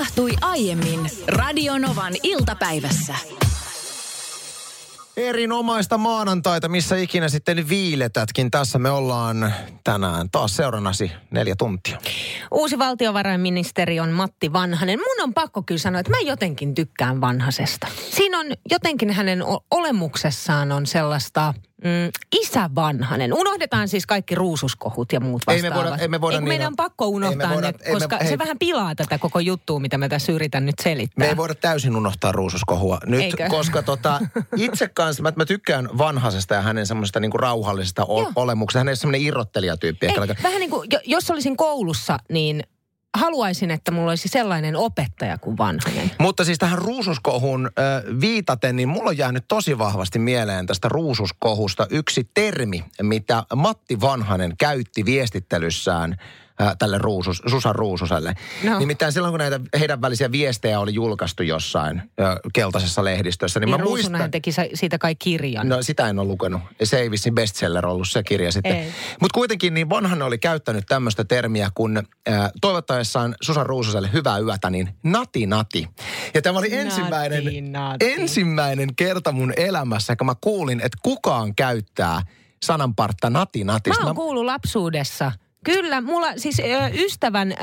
tapahtui aiemmin Radionovan iltapäivässä. Erinomaista maanantaita, missä ikinä sitten viiletätkin. Tässä me ollaan tänään taas seurannasi neljä tuntia. Uusi valtiovarainministeri on Matti Vanhanen. Mun on pakko kyllä sanoa, että mä jotenkin tykkään Vanhasesta. Siinä on jotenkin hänen olemuksessaan on sellaista mm, isä Vanhanen. Unohdetaan siis kaikki ruususkohut ja muut Ei me vastaavat. voida- ei me voida Eikö niin- meidän on pakko unohtaa me voida- ne, me- koska hei. se vähän pilaa tätä koko juttua, mitä mä tässä yritän nyt selittää. Me ei voida täysin unohtaa ruususkohua nyt, Eikö? koska tota, itse kanssa, mä, mä tykkään vanhasesta ja hänen semmoisesta niinku rauhallisesta o- olemuksesta. Hän ei ole semmoinen irrottelijatyyppi. Ei, ehkä. vähän niin kuin, jo- jos olisin koulussa, niin haluaisin, että mulla olisi sellainen opettaja kuin Vanhanen. Mutta siis tähän ruususkohun ö, viitaten, niin mulla on jäänyt tosi vahvasti mieleen tästä ruususkohusta yksi termi, mitä Matti Vanhanen käytti viestittelyssään ö, tälle ruusus, Susan Ruususelle. No. Nimittäin silloin, kun näitä heidän välisiä viestejä oli julkaistu jossain ö, keltaisessa lehdistössä, niin, Niin mä muistan... teki siitä kai kirjan. No sitä en ole lukenut. Se ei vissiin bestseller ollut se kirja sitten. Mutta kuitenkin niin Vanhanen oli käyttänyt tämmöistä termiä kun äh, toivottaessaan Susan Ruusaselle hyvää yötä, niin nati nati. Ja tämä oli Nati, ensimmäinen, nati. ensimmäinen kerta mun elämässä, kun mä kuulin, että kukaan käyttää sananpartta nati nati. Mä oon kuullut lapsuudessa. Kyllä, mulla siis ö, ystävän ö,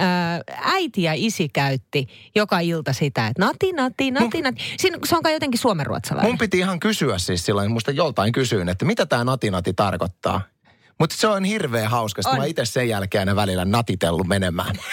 äiti ja isi käytti joka ilta sitä, että nati, nati, nati, nati. Siinä, se on kai jotenkin suomenruotsalainen. Mun piti ihan kysyä siis silloin, muista joltain kysyin, että mitä tämä nati nati tarkoittaa. Mutta se on hirveän hauska, On. mä itse sen jälkeen aina välillä natitellut menemään.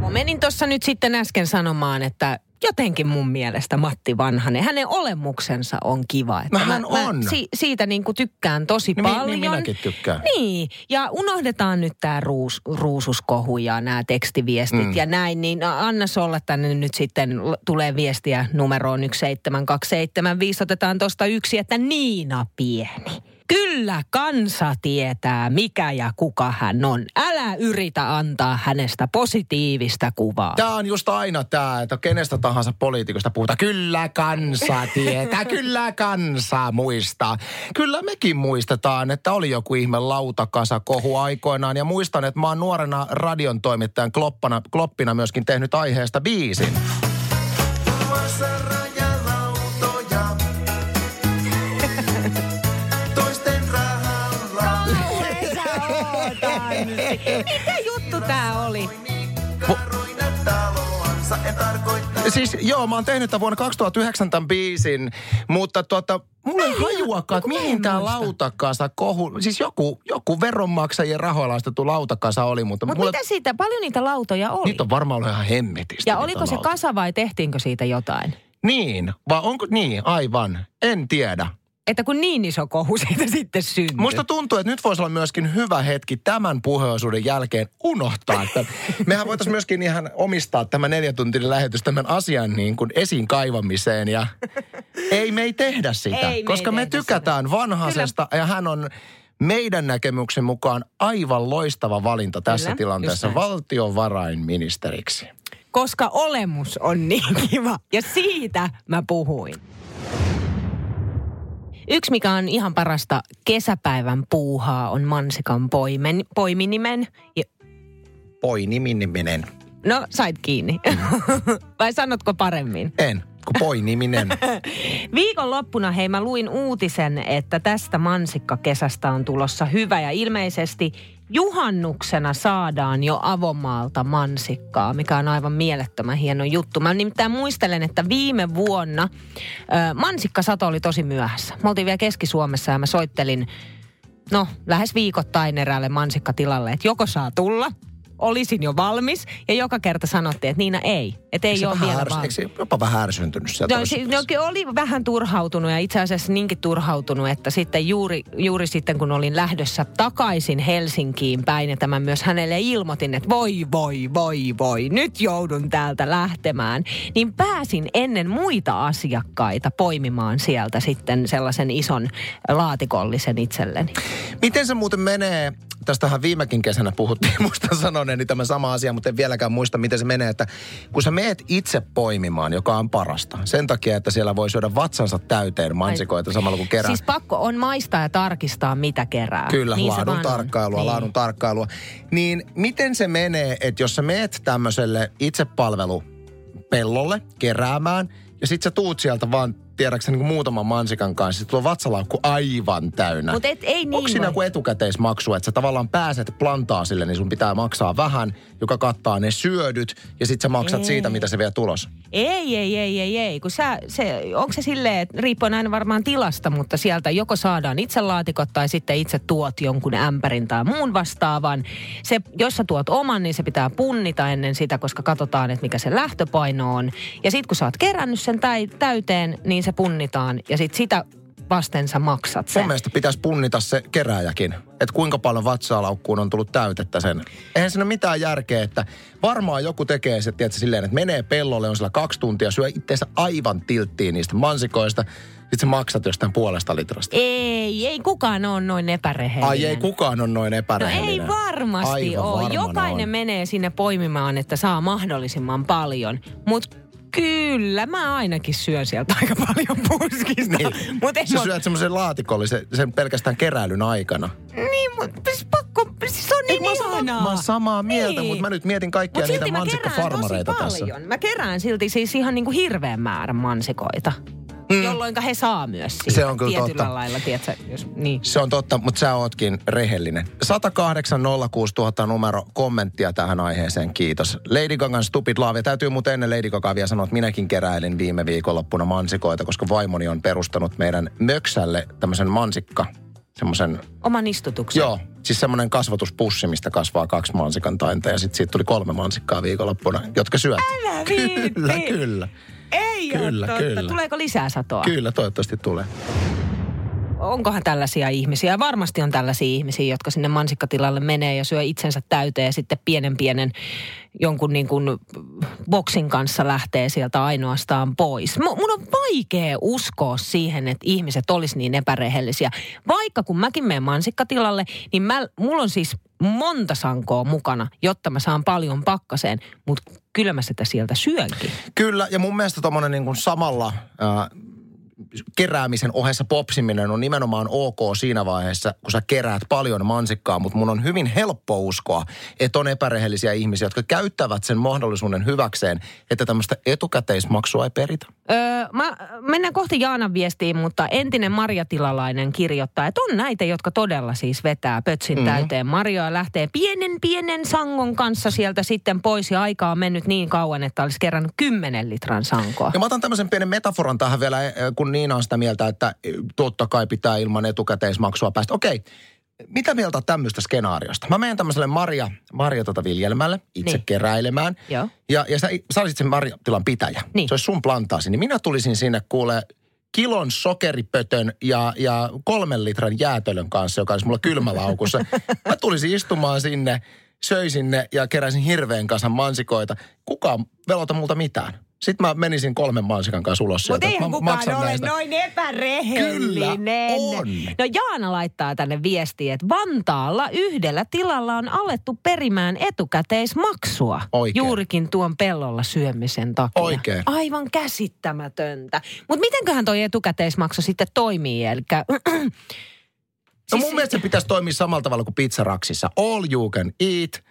Mä menin tuossa nyt sitten äsken sanomaan, että jotenkin mun mielestä Matti Vanhanen, hänen olemuksensa on kiva. Että No hän mä, on. Mä si, siitä niin kuin tykkään tosi Niin niin paljon. minäkin tykkään. Niin, ja unohdetaan nyt tämä ruus, ruususkohu ja nämä tekstiviestit Mm. ja näin, niin anna olla tänne nyt sitten, tulee viestiä numeroon 17275, otetaan tuosta yksi, että Niina Pieni. Kyllä kansa tietää, mikä ja kuka hän on. Älä yritä antaa hänestä positiivista kuvaa. Tämä on just aina tämä, että kenestä tahansa poliitikosta puhutaan. Kyllä kansa tietää, kyllä kansa muistaa. Kyllä mekin muistetaan, että oli joku ihme lautakasa kohu aikoinaan. Ja muistan, että mä oon nuorena radion toimittajan kloppana, kloppina myöskin tehnyt aiheesta biisin. Siis joo, mä oon tehnyt tämän vuonna 2009 tämän biisin, mutta tuota, mulla ei hajuakaan, että mihin tämä lautakasa kohu, siis joku, joku veronmaksajien rahoilla ostettu lautakasa oli, mutta Mutta mulla, mitä siitä, paljon niitä lautoja oli? niitä on varmaan ollut ihan hemmetisti. ja oliko se lautoja. kasa vai tehtiinkö siitä jotain? Niin, vai onko niin, aivan, en tiedä. Että kun niin iso kohu siitä sitten syntyi. Musta tuntuu, että nyt voisi olla myöskin hyvä hetki tämän puheosuuden jälkeen unohtaa, että mehän voitaisiin myöskin ihan omistaa tämä neljätuntinen lähetys tämän asian niin kuin esiin kaivamiseen ja ei me ei tehdä sitä, Ei me koska me tehdä tykätään vanhasesta ja hän on meidän näkemyksen mukaan aivan loistava valinta tässä Kyllä, tilanteessa valtiovarainministeriksi. Koska olemus on niin kiva. Ja siitä mä puhuin. Yksi, mikä on ihan parasta kesäpäivän puuhaa, on mansikan poimen, poiminimen. Ja, Poiniminen. no, sait kiinni. Vai sanotko paremmin? En, poiniminen. Viikonloppuna hei mä luin uutisen, että tästä mansikkakesästä on tulossa hyvä ja ilmeisesti juhannuksena saadaan jo avomaalta mansikkaa, mikä on aivan mielettömän hieno juttu. Mä nimittäin muistelen, että viime vuonna ö, mansikkasato oli tosi myöhässä. Me oltiin vielä Keski-Suomessa ja mä soittelin, no lähes viikoittain eräälle mansikkatilalle, että joko saa tulla, olisin jo valmis ja joka kerta sanottiin, että Niina ei, että ei ole vielä ärs- valmis. eikö jopa vähän ärsyntynyt sieltä? No, si- no, oli vähän turhautunut ja itse asiassa niinkin turhautunut, että sitten juuri, juuri sitten kun olin lähdössä takaisin Helsinkiin päin ja tämän myös hänelle ilmoitin, että voi voi voi voi, nyt joudun täältä lähtemään, niin pääsin ennen muita asiakkaita poimimaan sieltä sitten sellaisen ison laatikollisen itselleni. Miten se muuten menee tästähän viimekin kesänä puhuttiin, muista sanoneeni tämä sama asia, mutta en vieläkään muista, miten se menee, että kun sä meet itse poimimaan, joka on parasta, sen takia, että siellä voi syödä vatsansa täyteen mansikoita samalla kun kerää. Siis pakko on maistaa ja tarkistaa, mitä kerää. Kyllä, niin laadun tarkkailua, Niin. laadun tarkkailua. Niin miten se menee, että jos sä meet tämmöiselle itsepalvelupellolle keräämään, ja sit sä tuut sieltä vaan, tiedäksä, niin muutaman mansikan kanssa, sit tuo vatsalaukku aivan täynnä. Mut et, ei niin Onko siinä joku etukäteismaksu, että sä tavallaan pääset plantaasille, niin sun pitää maksaa vähän, joka kattaa ne syödyt, ja sit sä maksat Ei. siitä, mitä se vie tulos? Ei, ei, ei, ei, ei. Kun sä, se, onko se silleen, että riippuen aina varmaan tilasta, mutta sieltä joko saadaan itse laatikot tai sitten itse tuot jonkun ämpärin tai muun vastaavan. Se, jos sä tuot oman, niin se pitää punnita ennen sitä, koska katsotaan, että mikä se lähtöpaino on. Ja sitten kun sä oot kerännyt sen täy- täyteen, niin se punnitaan ja sitten sitä vasten sä maksat sen. Mun mielestä pitäisi punnita se kerääjäkin, että kuinka paljon vatsalaukkuun on tullut täytettä sen. Eihän siinä ole mitään järkeä, että varmaan joku tekee se, tiedätkö, silleen, että menee pellolle, on siellä kaksi tuntia, syö itseensä aivan tilttiin niistä mansikoista, sit sä maksat jostain puolesta litrasta. Ei, ei kukaan ole noin epärehellinen. Ai ei kukaan on noin No epärehellinen. ei varmasti Aivan ole. Jokainen on. menee sinne poimimaan, että saa mahdollisimman paljon. Mutta kyllä, mä ainakin syön sieltä aika paljon puskista. Niin. Mut en Sä mä- syöt semmoisen laatikollisen sen pelkästään keräilyn aikana. Niin, mutta siis pakko, siis on niin Eikö mä ihanaa. mä oon samaa mieltä, mutta mä nyt mietin kaikkia Mut niitä mansikkafarmareita tässä. paljon. Mä kerään silti siis ihan niinku hirveän määrän mansikoita. Mm. Jolloin he saa myös siitä. Se on kyllä Tietyllä totta. lailla, tiedätkö, jos, niin. Se on totta, mutta sä ootkin rehellinen. 108 06000 numero kommenttia tähän aiheeseen, kiitos. Lady Gagan Stupid Love. Ja täytyy muuten ennen Lady Gagaa vielä sanoa, että minäkin keräilin viime viikonloppuna mansikoita, koska vaimoni on perustanut meidän möksälle tämmöisen mansikka, semmoisen, Oman istutuksen. joo, siis semmoinen kasvatuspussi, mistä kasvaa kaksi mansikan tainta ja sitten siitä tuli kolme mansikkaa viikonloppuna, jotka syöt. Älä Kyllä, viitti. kyllä. Ei Kyllä, ole totta. kyllä. Tuleeko lisää satoa? Kyllä, toivottavasti tulee. onkohan tällaisia ihmisiä? Varmasti on tällaisia ihmisiä, jotka sinne mansikkatilalle menee ja syö itsensä täyteen ja sitten pienen pienen jonkun niin kuin boksin kanssa lähtee sieltä ainoastaan pois. M- mun on vaikea uskoa siihen, että ihmiset olisi niin epärehellisiä. Vaikka kun mäkin menen mansikkatilalle, niin mä, mulla on siis monta sankoa mukana, jotta mä saan paljon pakkaseen, mutta kyllä mä sitä sieltä syönkin. Kyllä, ja mun mielestä tuommoinen niin kuin samalla ää, keräämisen ohessa popsiminen on nimenomaan ok siinä vaiheessa, kun sä keräät paljon mansikkaa, mutta mun on hyvin helppo uskoa, että on epärehellisiä ihmisiä, jotka käyttävät sen mahdollisuuden hyväkseen, että tämmöistä etukäteismaksua ei peritä. Öö, mä, mennään kohti Jaanan viestiin, mutta entinen marjatilalainen kirjoittaa, että on näitä, jotka todella siis vetää pötsin mm-hmm. täyteen marjoja, lähtee pienen pienen sangon kanssa sieltä sitten pois ja aikaa on mennyt niin kauan, että olisi kerännyt 10 litran sankoa. Ja mä otan tämmöisen pienen metaforan tähän vielä, eh, kun Niina on sitä mieltä, että eh, totta kai pitää ilman etukäteismaksua päästä. Okei, mitä mieltä tämmöistä skenaariosta? Mä menen tämmöiselle marja, marja tota viljelmälle, itse Niin. keräilemään. Joo. Ja, ja sä, sä olisit sen marjatilan pitäjä. Niin. Se olisi sun plantaasi. Niin minä tulisin sinne kuule kilon sokeripötön ja, ja kolmen litran jäätölön kanssa, joka olisi mulla kylmälaukussa. mä tulisin istumaan sinne, söisin ne ja keräisin hirveän kasan mansikoita. Kukaan velota multa mitään. Sitten mä menisin kolmen mansikan kanssa ulos Mutta eihän kukaan ole näistä. noin epärehellinen. Kyllä on. No Jaana laittaa tänne viestiä, että Vantaalla yhdellä tilalla on alettu perimään etukäteismaksua. Oikein. Juurikin tuon pellolla syömisen takia. Oikein. Aivan käsittämätöntä. Mutta mitenköhän toi etukäteismaksu sitten toimii? Eli No Siis- mun mielestä se pitäisi toimia samalla tavalla kuin pizzaraksissa. All you can eat.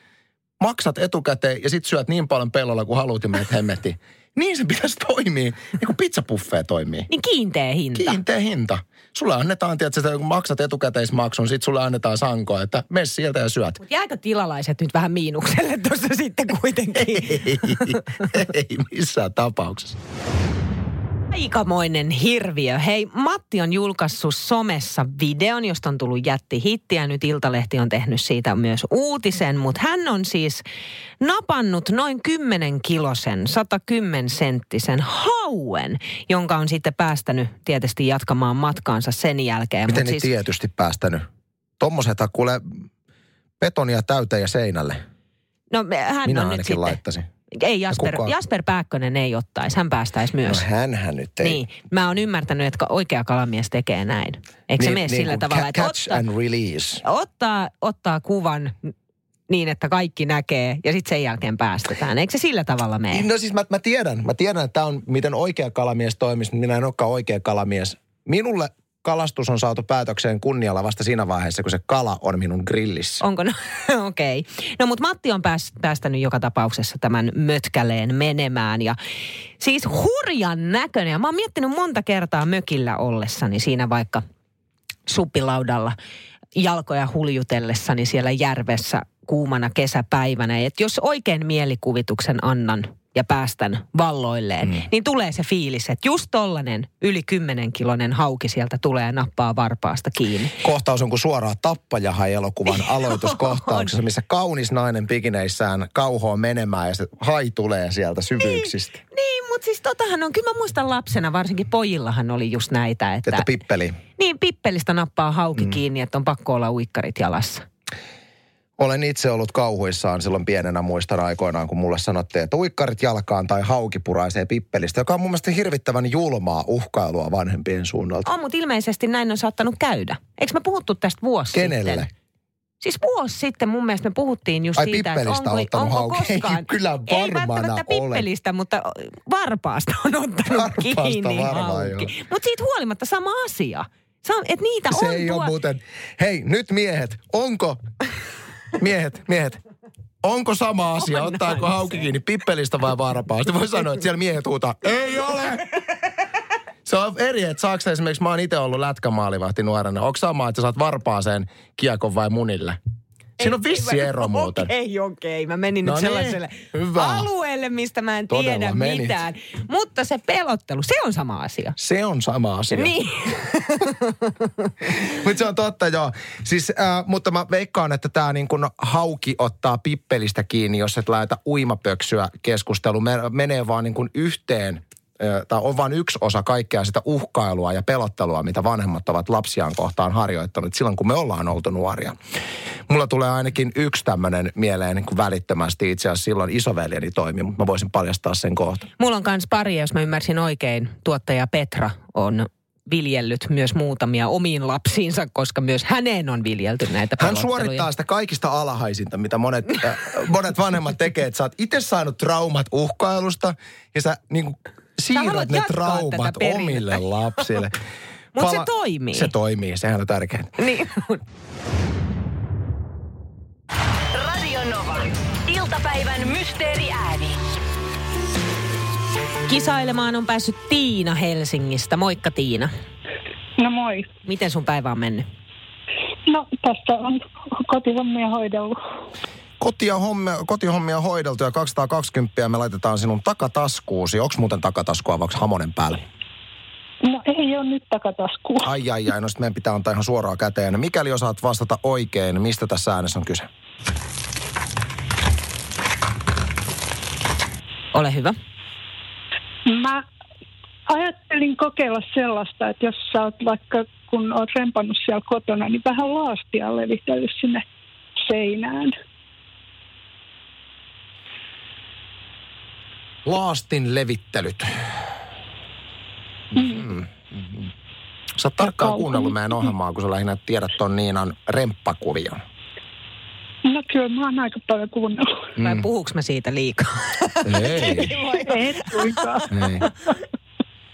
Maksat etukäteen ja sit syöt niin paljon pellolla kuin haluat ja menet hemmettiin. Niin se pitäisi toimia, niin kuin pizzapuffee toimii. niin kiinteä hinta. Kiinteä hinta. Sulle annetaan, tiedätkö, että kun maksat etukäteismaksun, sit sulle annetaan sankoa, että mene sieltä ja syöt. Mut jääkö tilalaiset nyt vähän miinukselle tuossa sitten kuitenkin? Ei, ei missään tapauksessa. Aikamoinen hirviö. Hei, Matti on julkaissut somessa videon, josta on tullut jätti ja nyt Iltalehti on tehnyt siitä myös uutisen, mutta hän on siis napannut noin 10 kilosen, 110 senttisen hauen, jonka on sitten päästänyt tietysti jatkamaan matkaansa sen jälkeen. Miten Mut siis... tietysti päästänyt? Tommosethan kuule betonia täyteen ja seinälle. no, hän Minä on nyt ainakin sitten, laittaisin. Ei Jasper? Jasper Pääkkönen ei ottaisi, hän päästäisi No myös. hänhän nyt ei. Niin, mä oon ymmärtänyt, että oikea kalamies tekee näin. Eikö se mene sillä kuin tavalla, että catch ottaa, and release. ottaa, ottaa kuvan niin, että kaikki näkee ja sitten sen jälkeen päästetään. Eikö se sillä tavalla mene? No siis mä, mä tiedän, mä tiedän, että tämä on miten oikea kalamies toimisi, mutta minä en olekaan oikea kalamies. Minulle kalastus on saatu päätökseen kunnialla vasta siinä vaiheessa, kun se kala on minun grillissä. Onko? No, okei. Okay. No mutta Matti on pääs, päästänyt joka tapauksessa tämän mötkäleen menemään. Ja siis hurjan näköinen. Ja mä oon miettinyt monta kertaa mökillä ollessani siinä vaikka suppilaudalla jalkoja huljutellessani siellä järvessä kuumana kesäpäivänä. Että jos oikein mielikuvituksen annan ja päästän valloilleen, mm. niin tulee se fiilis, että just tollanen yli 10 kilonen hauki sieltä tulee nappaa varpaasta kiinni. Kohtaus on kuin suoraan tappajahai-elokuvan aloituskohtauksessa, missä kaunis nainen pikineissään kauhoon menemään ja se hai tulee sieltä syvyyksistä. Niin, mutta siis totahan on, kyllä mä muistan lapsena, varsinkin pojillahan oli just näitä, että, Että pippeli. niin pippelistä nappaa hauki mm. kiinni, että on pakko olla uikkarit jalassa. Olen itse ollut kauhuissaan silloin pienenä muistan aikoinaan, kun mulle sanottiin, että uikkarit jalkaan tai hauki puraisee pippelistä, joka on mun mielestä hirvittävän julmaa uhkailua vanhempien suunnalta. On, mutta ilmeisesti näin on saattanut käydä. Eikö me puhuttu tästä vuosi Kenelle? sitten? Siis vuosi sitten mun mielestä me puhuttiin just Ai, siitä, että onko, onko hauki. Ei koskaan... kyllä Ei varmana välttämättä ole. pippelistä, mutta varpaasta on ottanut Varpaasta kiinni hauki. Mutta siitä huolimatta sama asia. Että niitä Se on ei tuo... ole muuten... Hei, nyt miehet, onko... Miehet, miehet. Onko sama asia, Onhan ottaako hauki kiinni pippelistä vai varpaasta? Voi sanoa, että siellä miehet huutaa, ei ole! Se on eri, että saako esimerkiksi, mä oon itse ollut lätkämaalivahti nuorena. Onko sama, että sä saat varpaaseen kiekon vai munille? Siinä on vissi ero muuten. Okei, okei. Mä menin No nyt niin, sellaiselle hyvä. alueelle, mistä mä en Todella tiedä menit. mitään. Mutta se pelottelu, se on sama asia. Se on sama asia. Niin. Mutta se on totta, joo. Siis, äh, mutta mä veikkaan, että tämä niin kun hauki ottaa pippelistä kiinni, jos et laita uimapöksyä keskustelu. Menee vaan niin kun yhteen, tai on vain yksi osa kaikkea sitä uhkailua ja pelottelua, mitä vanhemmat ovat lapsiaan kohtaan harjoittanut silloin, kun me ollaan oltu nuoria. Mulla tulee ainakin yksi tämmöinen mieleen niin kuin välittömästi. Itse asiassa silloin isoveljeni toimi, mutta mä voisin paljastaa sen kohta. Mulla on kans pari, jos mä ymmärsin oikein. Tuottaja Petra on viljellyt myös muutamia omiin lapsiinsa, koska myös häneen on viljelty näitä Hän suorittaa sitä kaikista alhaisinta, mitä monet, äh, monet vanhemmat tekee. Että sä oot itse saanut traumat uhkailusta ja sä niin siirrät ne traumat omille lapsille. Mut se toimii. Se toimii, sehän on tärkeintä. Niin. Radio Nova. Iltapäivän mysteeriääni. Kisailemaan on päässyt Tiina Helsingistä. Moikka Tiina. No moi. Miten sun päivä on mennyt? No tästä on kotihommia hoidellut. Kotia hommia, kotihommia hoideltu ja 220 me laitetaan sinun takataskuusi. Onko muuten takataskua vai onko hamonen päällä? No ei ole nyt takataskua. Ai ai ai, no sit meidän pitää antaa ihan suoraan käteen. Mikäli osaat vastata oikein, mistä tässä äänessä on kyse? Ole hyvä. Mä ajattelin kokeilla sellaista, että jos sä oot vaikka, kun oot rempannut siellä kotona, niin vähän laastia levitellyt sinne seinään. Laastin levittelyt. Mm. Mm. Sä oot tarkkaan kuunnellut meidän ohjelmaa, kun sä lähinnä tiedät ton Niinan remppakuvion. No kyllä mä oon aika paljon kuunnellut. Vai puhuuks mä siitä liikaa? Ei, ei.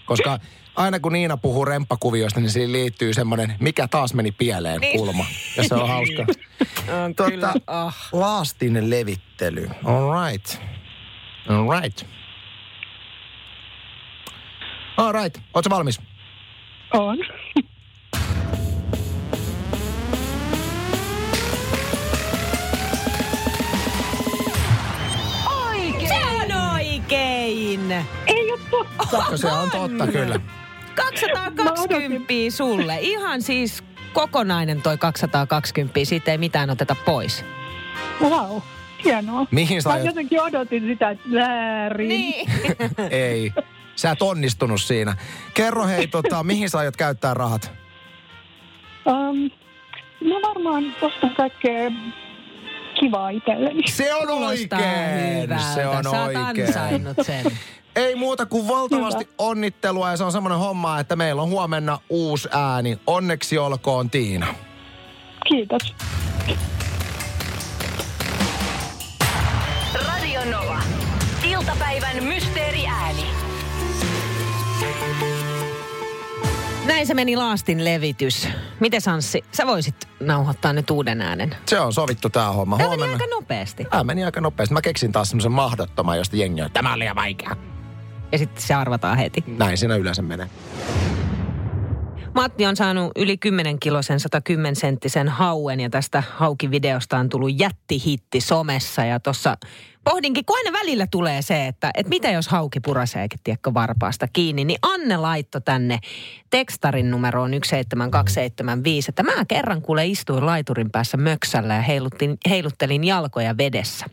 Koska aina kun Niina puhuu remppakuvioista, niin siihen liittyy semmoinen, mikä taas meni pieleen Niin. kulma. Ja se on hauska. On Tota, Ah. laastin levittely. All right. All right. All right. Ootko valmis? On. Se on oikein! Ei ole totta. Se on totta kyllä. 220 sulle. Ihan siis kokonainen toi 220, siitä ei mitään oteta pois. Wow. Hienoa. Mihin sä Mä jotenkin odotin sitä, että väärin. Niin. Ei. Sä et onnistunut siinä. Kerro hei, tota, mihin sä aiot käyttää rahat? Um, no varmaan ostan kaikkea kivaa itselleni. Se on Kuulostaa oikein. hyvältä. Se on Sä oikein. ansainnut sen. Ei muuta kuin valtavasti onnittelua ja se on semmoinen homma, että meillä on huomenna uusi ääni. Onneksi olkoon Tiina. Kiitos. Radio Nova. Iltapäivän mysteeriääni. Näin se meni laastin levitys. Miten Anssi, sä voisit nauhoittaa nyt uuden äänen? Se on sovittu tää homma. Tämä meni aika nopeasti. Tämä meni aika nopeasti. Mä keksin taas semmoisen mahdottoman, josta jengi on, tämä on liian vaikea. Ja sitten se arvataan heti. Näin siinä yleensä menee. Matti on saanut yli 10 kilosen 110 senttisen hauen ja tästä haukivideosta on tullut jättihitti somessa ja tuossa pohdinkin, kun aina välillä tulee se, että, että mitä jos hauki puraseekin, tiedätkö, varpaasta kiinni, niin Anne laitto tänne tekstarin numeroon 17275, että mä kerran kuule istuin laiturin päässä möksällä ja heiluttin, heiluttelin jalkoja vedessä.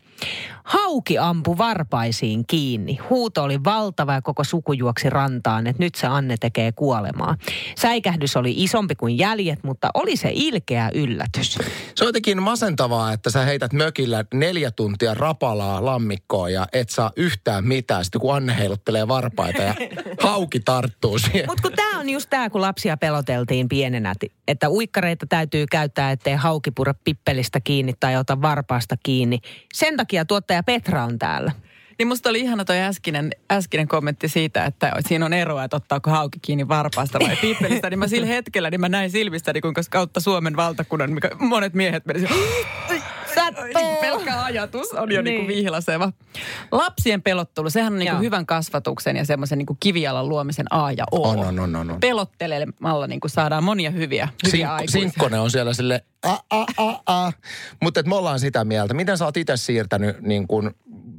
Hauki ampu varpaisiin kiinni. Huuto oli valtava ja koko suku juoksi rantaan, että nyt se Anne tekee kuolemaa. Säikähdys oli isompi kuin jäljet, mutta oli se ilkeä yllätys. Se on jotenkin masentavaa, että sä heität mökillä neljä tuntia rapalaa lammikkoon ja et saa yhtään mitään. Sitten kun Anne heiluttelee varpaita ja hauki tarttuu siihen. Mutta kun tämä on just tämä, kun lapsia peloteltiin pienenä, että uikkareita täytyy käyttää, ettei hauki pura pippelistä kiinni tai ota varpaasta kiinni. Sen takia tuottaja Petra on täällä. Niin musta oli ihana toi äskinen, äskinen kommentti siitä, että siinä on eroa, että ottaako hauki kiinni varpaasta vai pippelistä. niin mä sillä hetkellä, niin mä näin silmistäni, kuinka kautta Suomen valtakunnan mikä monet miehet menisivät. Niin pelkkä ajatus on jo niin. Niin. niinku vihlaseva. Lapsien pelottelu, sehän on niinku Joo. hyvän kasvatuksen ja semmoisen niinku kivijalan luomisen A ja O. On, on, on, on, on. Pelottelemalla niinku saadaan monia hyviä, hyviä Sink- aikuisia. Sinkkonen on siellä sille a, a, a, a. Mutta me ollaan sitä mieltä. Miten sä oot itse siirtänyt niin kun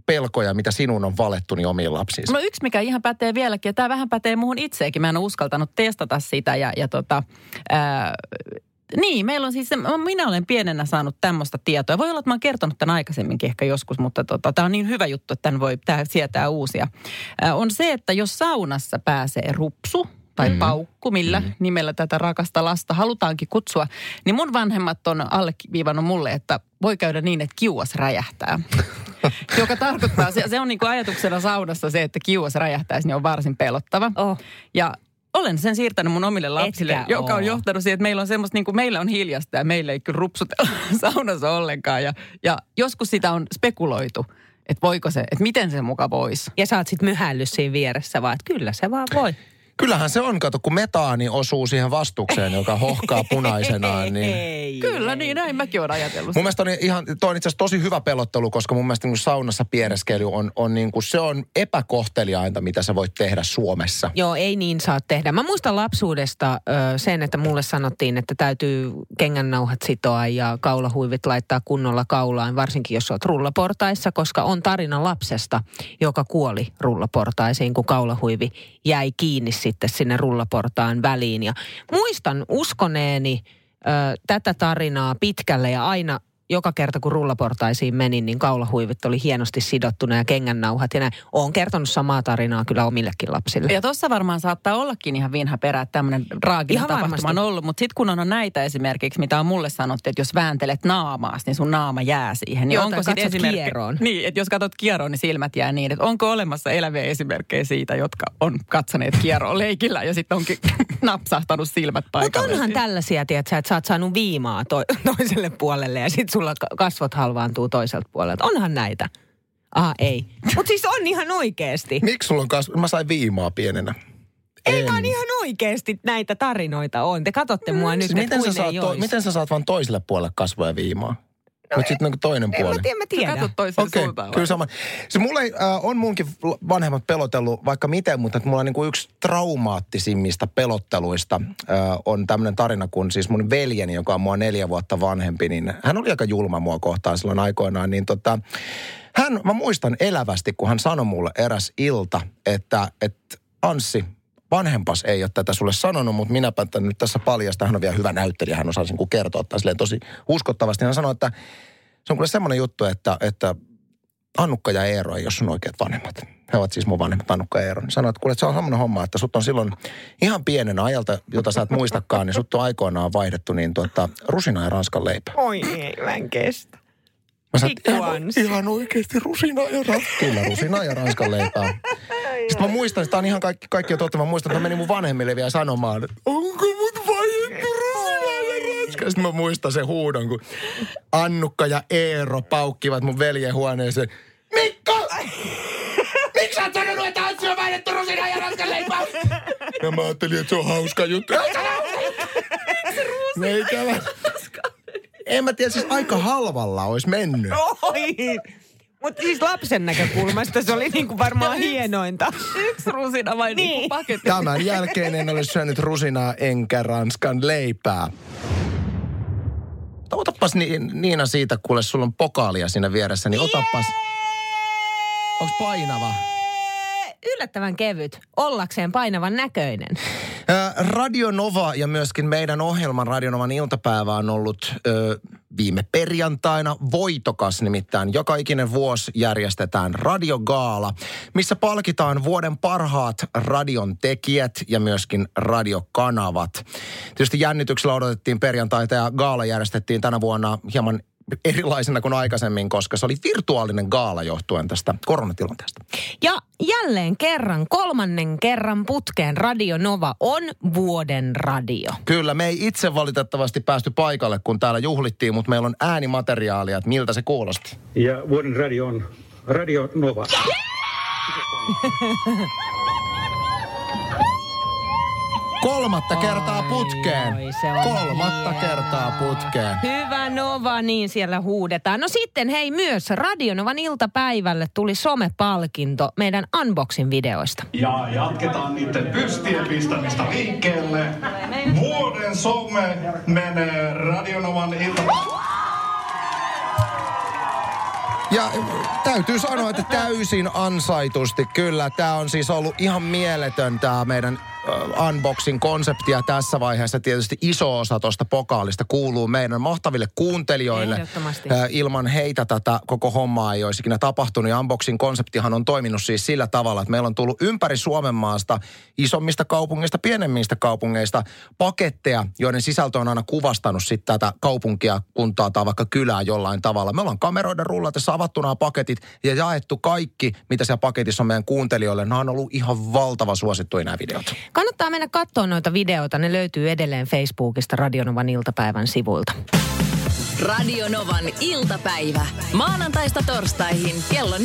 pelkoja, mitä sinun on valettu niin omiin lapsiin? No yksi, mikä ihan pätee vieläkin, ja tämä vähän pätee muuhun itseekin. Mä en ole uskaltanut testata sitä ja, ja tota, ää, niin, meillä on siis, minä olen pienenä saanut tämmöistä tietoa. Voi olla, että mä oon kertonut tämän aikaisemminkin ehkä joskus, mutta tota, tämä on niin hyvä juttu, että tämän voi tää sietää uusia. Ää, on se, että jos saunassa pääsee rupsu tai mm. paukku, millä mm. nimellä tätä rakasta lasta halutaankin kutsua, niin mun vanhemmat on alleviivannut mulle, että voi käydä niin, että kiuas räjähtää. Joka tarkoittaa, se, se on niin kuin ajatuksena saunassa se, että kiuas räjähtäisi, niin on varsin pelottava. Oh. Ja olen sen siirtänyt mun omille lapsille, Etkä joka on johtanut siihen, että meillä on semmoista, niin kuin meillä on hiljasta ja meillä ei kyllä rupsutella saunassa ollenkaan. Ja, ja joskus sitä on spekuloitu, että voiko se, että miten se muka voisi. Ja sä oot sit myhällyt siinä vieressä vaan, että kyllä se vaan voi. Kyllähän se on, kato, kun metaani osuu siihen vastukseen, joka hohkaa punaisena, niin... Ei, Kyllä, ei. niin näin mäkin olen ajatellut. Mun mielestä on ihan, toi on itse asiassa tosi hyvä pelottelu, koska mun mielestä niin kuin saunassa piereskely on, on niin kuin, se on epäkohteliainta, mitä sä voit tehdä Suomessa. Joo, ei niin saa tehdä. Mä muistan lapsuudesta ö, sen, että mulle sanottiin, että täytyy kengännauhat sitoa ja kaulahuivit laittaa kunnolla kaulaan, varsinkin jos oot rullaportaissa, koska on tarina lapsesta, joka kuoli rullaportaisiin, kun kaulahuivi jäi kiinni sitten sinne rullaportaan väliin. Ja muistan uskoneeni ö, tätä tarinaa pitkälle ja aina joka kerta kun rullaportaisiin menin, niin kaulahuivit oli hienosti sidottuna ja kengännauhat ja näin. Olen kertonut samaa tarinaa kyllä omillekin lapsille. Ja tuossa varmaan saattaa ollakin ihan vinha perä, että tämmöinen raaginen Ihan tapahtuma varmasti. on ollut. Mutta sitten kun on näitä esimerkiksi, mitä on mulle sanottu, että jos vääntelet naamaas, niin sun naama jää siihen. Niin Joo, onko tai sit katsot esimerkki- kieroon. Niin, että jos katsot kieroon, niin silmät jää niin. Että onko olemassa eläviä esimerkkejä siitä, jotka on katsoneet kieroon leikillä ja sitten onkin napsahtanut silmät Mutta paikalle. onhan tällaisia, tiedätkö, että sä oot saanut viimaa to- toiselle puolelle ja sitten sulla ka- kasvot halvaantuu toiselta puolelta. Onhan näitä. Ah, ei. Mutta siis on ihan oikeasti. Miksi sulla on kasvu? Mä sain viimaa pienenä. Ei En. vaan ihan oikeasti näitä tarinoita on. Te katsotte mua nyt, Siis miten, sä saat ei to, miten sä saat vaan toiselle puolelle kasvoja viimaa? No Mutta sitten niin toinen En puoli. mä tiedä, mä tiedän. katsot toiseen Okei, suuntaan. kyllä sama. Se mulle äh, on munkin vanhemmat pelotellut vaikka miten, mutta että mulla on niin kuin yksi traumaattisimmista pelotteluista äh, on tämmöinen tarina, kun siis mun veljeni, joka on mua neljä vuotta vanhempi, niin hän oli aika julma mua kohtaan silloin aikoinaan, niin tota, hän, mä muistan elävästi, kun hän sanoi mulle eräs ilta, että, että Anssi, vanhempas ei ole tätä sulle sanonut, mutta minäpä tämän nyt tässä paljasta. Hän on vielä hyvä näyttelijä, hän osaa kuin kertoa tai silleen tosi uskottavasti. Hän sanoi, että se on kuule semmoinen juttu, että, että Annukka ja Eero ei ole sun oikeat vanhemmat. He ovat siis mun vanhemmat, Annukka ja Eero. Niin sanoi, että kuule, että se on semmoinen homma, että sut on silloin ihan pienenä ajalta, jota sä et muistakaan, niin sut on aikoinaan vaihdettu niin tuota, rusina ja ranskan leipä. Oi ei, mä en kestä. Mä sanoin, ihan, ihan oikeasti rusina ja ranskan. Kyllä, rusina ja ranskan leipää. Sitten mä muistan, että on ihan kaikki, kaikki on totta. Mä muistan, että mä menin mun vanhemmille vielä sanomaan, onko mut vaiettu ranskan. Sitten mä muistan sen huudon, kun Annukka ja Eero paukkivat mun veljen huoneeseen. Mikko! Miksi sä oot sanonut, että Anssi on vaiettu rusina ja ranskan leipää? Ja mä ajattelin, että se on hauska juttu. Mä... En mä tiedä, siis aika halvalla olisi mennyt. Oi! Mutta siis lapsen näkökulmasta se oli niinku varmaan hienointa. Yksi rusina vai niin. Niin. niin paketti? Tämän jälkeen en ole syönyt rusinaa enkä ranskan leipää. Otapas Ni- Niina siitä, kuule, sulla on pokaalia siinä vieressä, niin otapas. Onks painava? Yllättävän kevyt, ollakseen painavan näköinen. Radio Nova ja myöskin meidän ohjelman Radio Novan iltapäivä on ollut ö, viime perjantaina voitokas. Nimittäin joka ikinen vuosi järjestetään radiogaala, missä palkitaan vuoden parhaat radion tekijät ja myöskin radiokanavat. Tietysti jännityksellä odotettiin perjantaita ja gaala järjestettiin tänä vuonna hieman erilaisena kuin aikaisemmin, koska se oli virtuaalinen gaala johtuen tästä koronatilanteesta. Ja jälleen kerran, kolmannen kerran putkeen Radio Nova on vuoden radio. Kyllä, me ei itse valitettavasti päästy paikalle, kun täällä juhlittiin, mutta meillä on äänimateriaalia, että miltä se kuulosti. Ja vuoden radio on Radio Nova. Kolmatta kertaa putkeen. Oi, se on Kolmatta hienoa. kertaa putkeen. Hyvä Nova, niin siellä huudetaan. No sitten hei myös Radionovan iltapäivälle tuli somepalkinto meidän unboxing videoista. Ja jatketaan niiden pystien pistämistä liikkeelle. Vuoden some menee Radionovan ilta... Ja äh, täytyy sanoa, että täysin ansaitusti kyllä. Tämä on siis ollut ihan mieletön tämä meidän äh, unboxing konsepti ja tässä vaiheessa tietysti iso osa tuosta pokaalista kuuluu meidän mahtaville kuuntelijoille. Äh, Ilman heitä tätä koko hommaa ei olisi ikinä tapahtunut. Ja unboxing konseptihan on toiminut siis sillä tavalla, että meillä on tullut ympäri Suomen maasta isommista kaupungeista, pienemmistä kaupungeista paketteja, joiden sisältö on aina kuvastanut sitten tätä kaupunkia, kuntaa tai vaikka kylää jollain tavalla. Me ollaan kameroiden rullatessa avattu nämä paketit ja jaettu kaikki, mitä siellä paketissa on meidän kuuntelijoille. Nämä on ollut ihan valtava suosittuja nämä videot. Kannattaa mennä katsoa noita videoita. Ne löytyy edelleen Facebookista Radionovan iltapäivän sivuilta. Radio Novan iltapäivä. Maanantaista torstaihin kello 14.18.